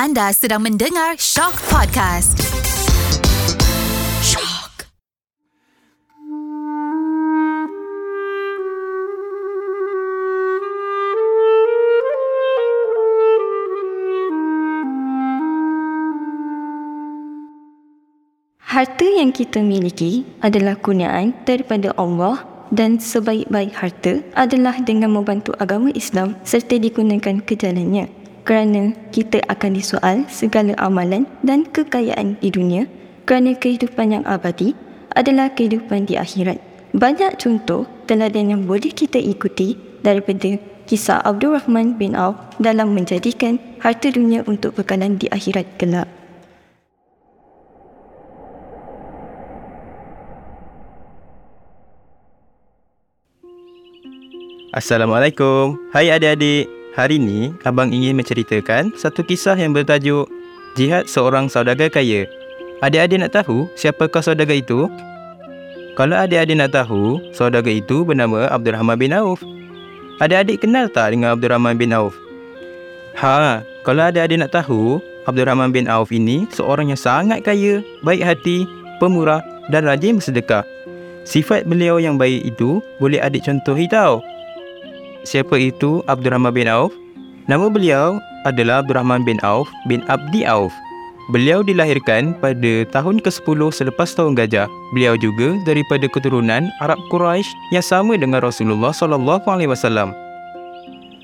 Anda sedang mendengar Shock Podcast. Shock. Harta yang kita miliki adalah kurniaan daripada Allah dan sebaik-baik harta adalah dengan membantu agama Islam serta digunakan ke jalannya. Kerana kita akan disoal segala amalan dan kekayaan di dunia kerana kehidupan yang abadi adalah kehidupan di akhirat. Banyak contoh teladan yang boleh kita ikuti daripada kisah Abdul Rahman bin Auf dalam menjadikan harta dunia untuk bekalan di akhirat kelak. Assalamualaikum. Hai adik-adik. Hari ini abang ingin menceritakan satu kisah yang bertajuk Jihad Seorang Saudagar Kaya. Adik-adik nak tahu siapakah saudagar itu? Kalau adik-adik nak tahu, saudagar itu bernama Abdul Rahman bin Auf. Adik-adik kenal tak dengan Abdul Rahman bin Auf? Ha, kalau adik-adik nak tahu, Abdul Rahman bin Auf ini seorang yang sangat kaya, baik hati, pemurah dan rajin bersedekah. Sifat beliau yang baik itu boleh adik contohi tau. Siapa itu Abdul Rahman bin Auf? Nama beliau adalah Abdul Rahman bin Auf bin Abdi Auf. Beliau dilahirkan pada tahun ke-10 selepas tahun gajah. Beliau juga daripada keturunan Arab Quraisy yang sama dengan Rasulullah sallallahu alaihi wasallam.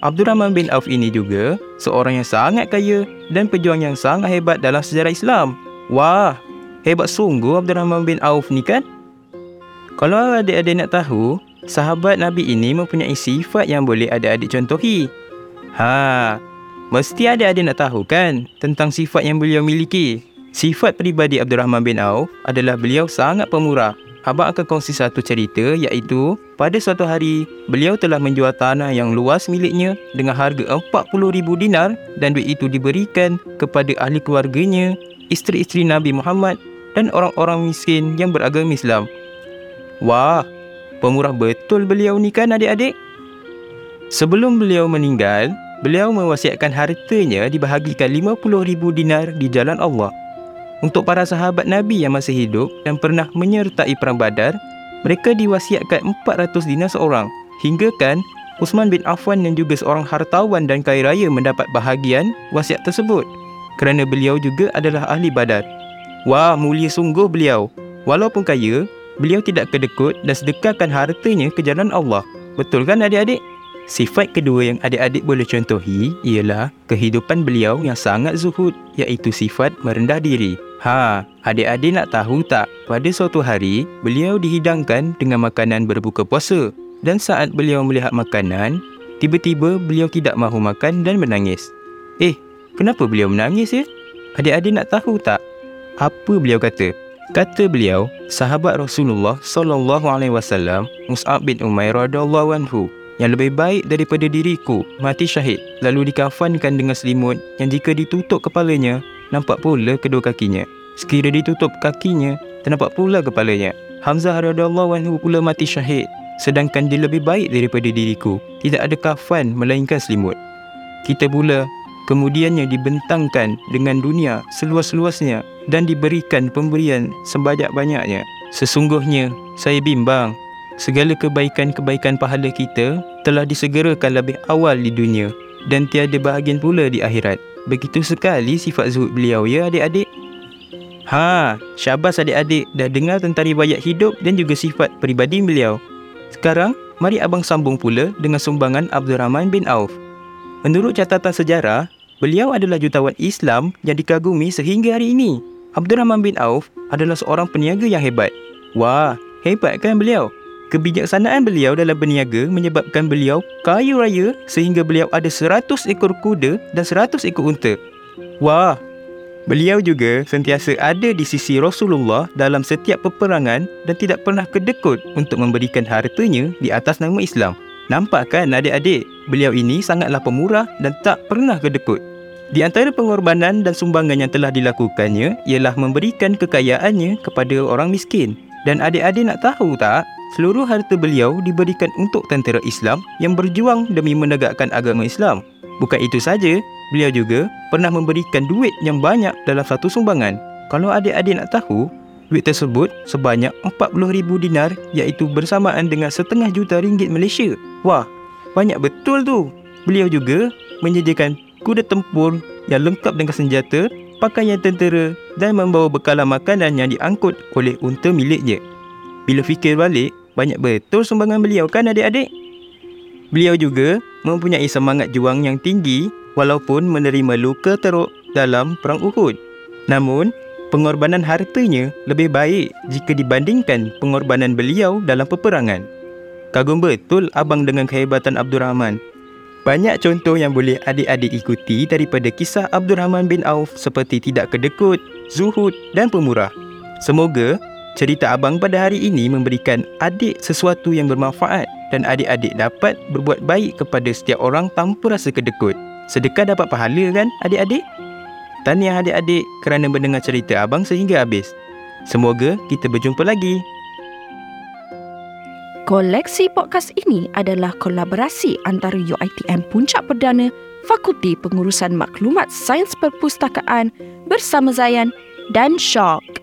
Abdul Rahman bin Auf ini juga seorang yang sangat kaya dan pejuang yang sangat hebat dalam sejarah Islam. Wah, hebat sungguh Abdul Rahman bin Auf ni kan? Kalau adik-adik nak tahu, sahabat Nabi ini mempunyai sifat yang boleh adik-adik contohi. Ha, mesti adik-adik nak tahu kan tentang sifat yang beliau miliki. Sifat peribadi Abdul Rahman bin Auf adalah beliau sangat pemurah. Abang akan kongsi satu cerita iaitu pada suatu hari beliau telah menjual tanah yang luas miliknya dengan harga 40,000 dinar dan duit itu diberikan kepada ahli keluarganya, isteri-isteri Nabi Muhammad dan orang-orang miskin yang beragama Islam. Wah, Pemurah betul beliau ni kan adik-adik? Sebelum beliau meninggal, beliau mewasiatkan hartanya dibahagikan 50,000 dinar di jalan Allah. Untuk para sahabat Nabi yang masih hidup dan pernah menyertai perang badar, mereka diwasiatkan 400 dinar seorang. Hingga kan Usman bin Affan yang juga seorang hartawan dan kaya raya mendapat bahagian wasiat tersebut kerana beliau juga adalah ahli badar. Wah, mulia sungguh beliau. Walaupun kaya, beliau tidak kedekut dan sedekahkan hartanya ke jalan Allah. Betul kan adik-adik? Sifat kedua yang adik-adik boleh contohi ialah kehidupan beliau yang sangat zuhud iaitu sifat merendah diri. Ha, adik-adik nak tahu tak? Pada suatu hari, beliau dihidangkan dengan makanan berbuka puasa. Dan saat beliau melihat makanan, tiba-tiba beliau tidak mahu makan dan menangis. Eh, kenapa beliau menangis ya? Adik-adik nak tahu tak? Apa beliau kata? Kata beliau, sahabat Rasulullah sallallahu alaihi wasallam, Mus'ab bin Umair radhiyallahu anhu, yang lebih baik daripada diriku mati syahid lalu dikafankan dengan selimut yang jika ditutup kepalanya nampak pula kedua kakinya. Sekira ditutup kakinya ternampak pula kepalanya. Hamzah radhiyallahu anhu pula mati syahid sedangkan dia lebih baik daripada diriku. Tidak ada kafan melainkan selimut. Kita pula kemudiannya dibentangkan dengan dunia seluas-luasnya dan diberikan pemberian sebanyak-banyaknya. Sesungguhnya, saya bimbang segala kebaikan-kebaikan pahala kita telah disegerakan lebih awal di dunia dan tiada bahagian pula di akhirat. Begitu sekali sifat zuhud beliau ya adik-adik. Ha, syabas adik-adik dah dengar tentang riwayat hidup dan juga sifat peribadi beliau. Sekarang, mari abang sambung pula dengan sumbangan Abdul Rahman bin Auf. Menurut catatan sejarah, beliau adalah jutawan Islam yang dikagumi sehingga hari ini. Abdul Rahman bin Auf adalah seorang peniaga yang hebat. Wah, hebat kan beliau? Kebijaksanaan beliau dalam berniaga menyebabkan beliau kaya raya sehingga beliau ada 100 ekor kuda dan 100 ekor unta. Wah, beliau juga sentiasa ada di sisi Rasulullah dalam setiap peperangan dan tidak pernah kedekut untuk memberikan hartanya di atas nama Islam. Nampak kan adik-adik, beliau ini sangatlah pemurah dan tak pernah kedekut. Di antara pengorbanan dan sumbangan yang telah dilakukannya ialah memberikan kekayaannya kepada orang miskin. Dan adik-adik nak tahu tak, seluruh harta beliau diberikan untuk tentera Islam yang berjuang demi menegakkan agama Islam. Bukan itu saja, beliau juga pernah memberikan duit yang banyak dalam satu sumbangan. Kalau adik-adik nak tahu, duit tersebut sebanyak 40,000 dinar iaitu bersamaan dengan setengah juta ringgit Malaysia. Wah, banyak betul tu. Beliau juga menyediakan kuda tempur yang lengkap dengan senjata, pakaian tentera dan membawa bekalan makanan yang diangkut oleh unta miliknya. Bila fikir balik, banyak betul sumbangan beliau kan adik-adik? Beliau juga mempunyai semangat juang yang tinggi walaupun menerima luka teruk dalam Perang Uhud. Namun, pengorbanan hartanya lebih baik jika dibandingkan pengorbanan beliau dalam peperangan. Kagum betul abang dengan kehebatan Abdul Rahman. Banyak contoh yang boleh adik-adik ikuti daripada kisah Abdul Rahman bin Auf seperti tidak kedekut, zuhud dan pemurah. Semoga cerita abang pada hari ini memberikan adik sesuatu yang bermanfaat dan adik-adik dapat berbuat baik kepada setiap orang tanpa rasa kedekut. Sedekah dapat pahala kan adik-adik? Tahniah adik-adik kerana mendengar cerita abang sehingga habis. Semoga kita berjumpa lagi. Koleksi podcast ini adalah kolaborasi antara UiTM Puncak Perdana, Fakulti Pengurusan Maklumat Sains Perpustakaan bersama Zayan dan Shock.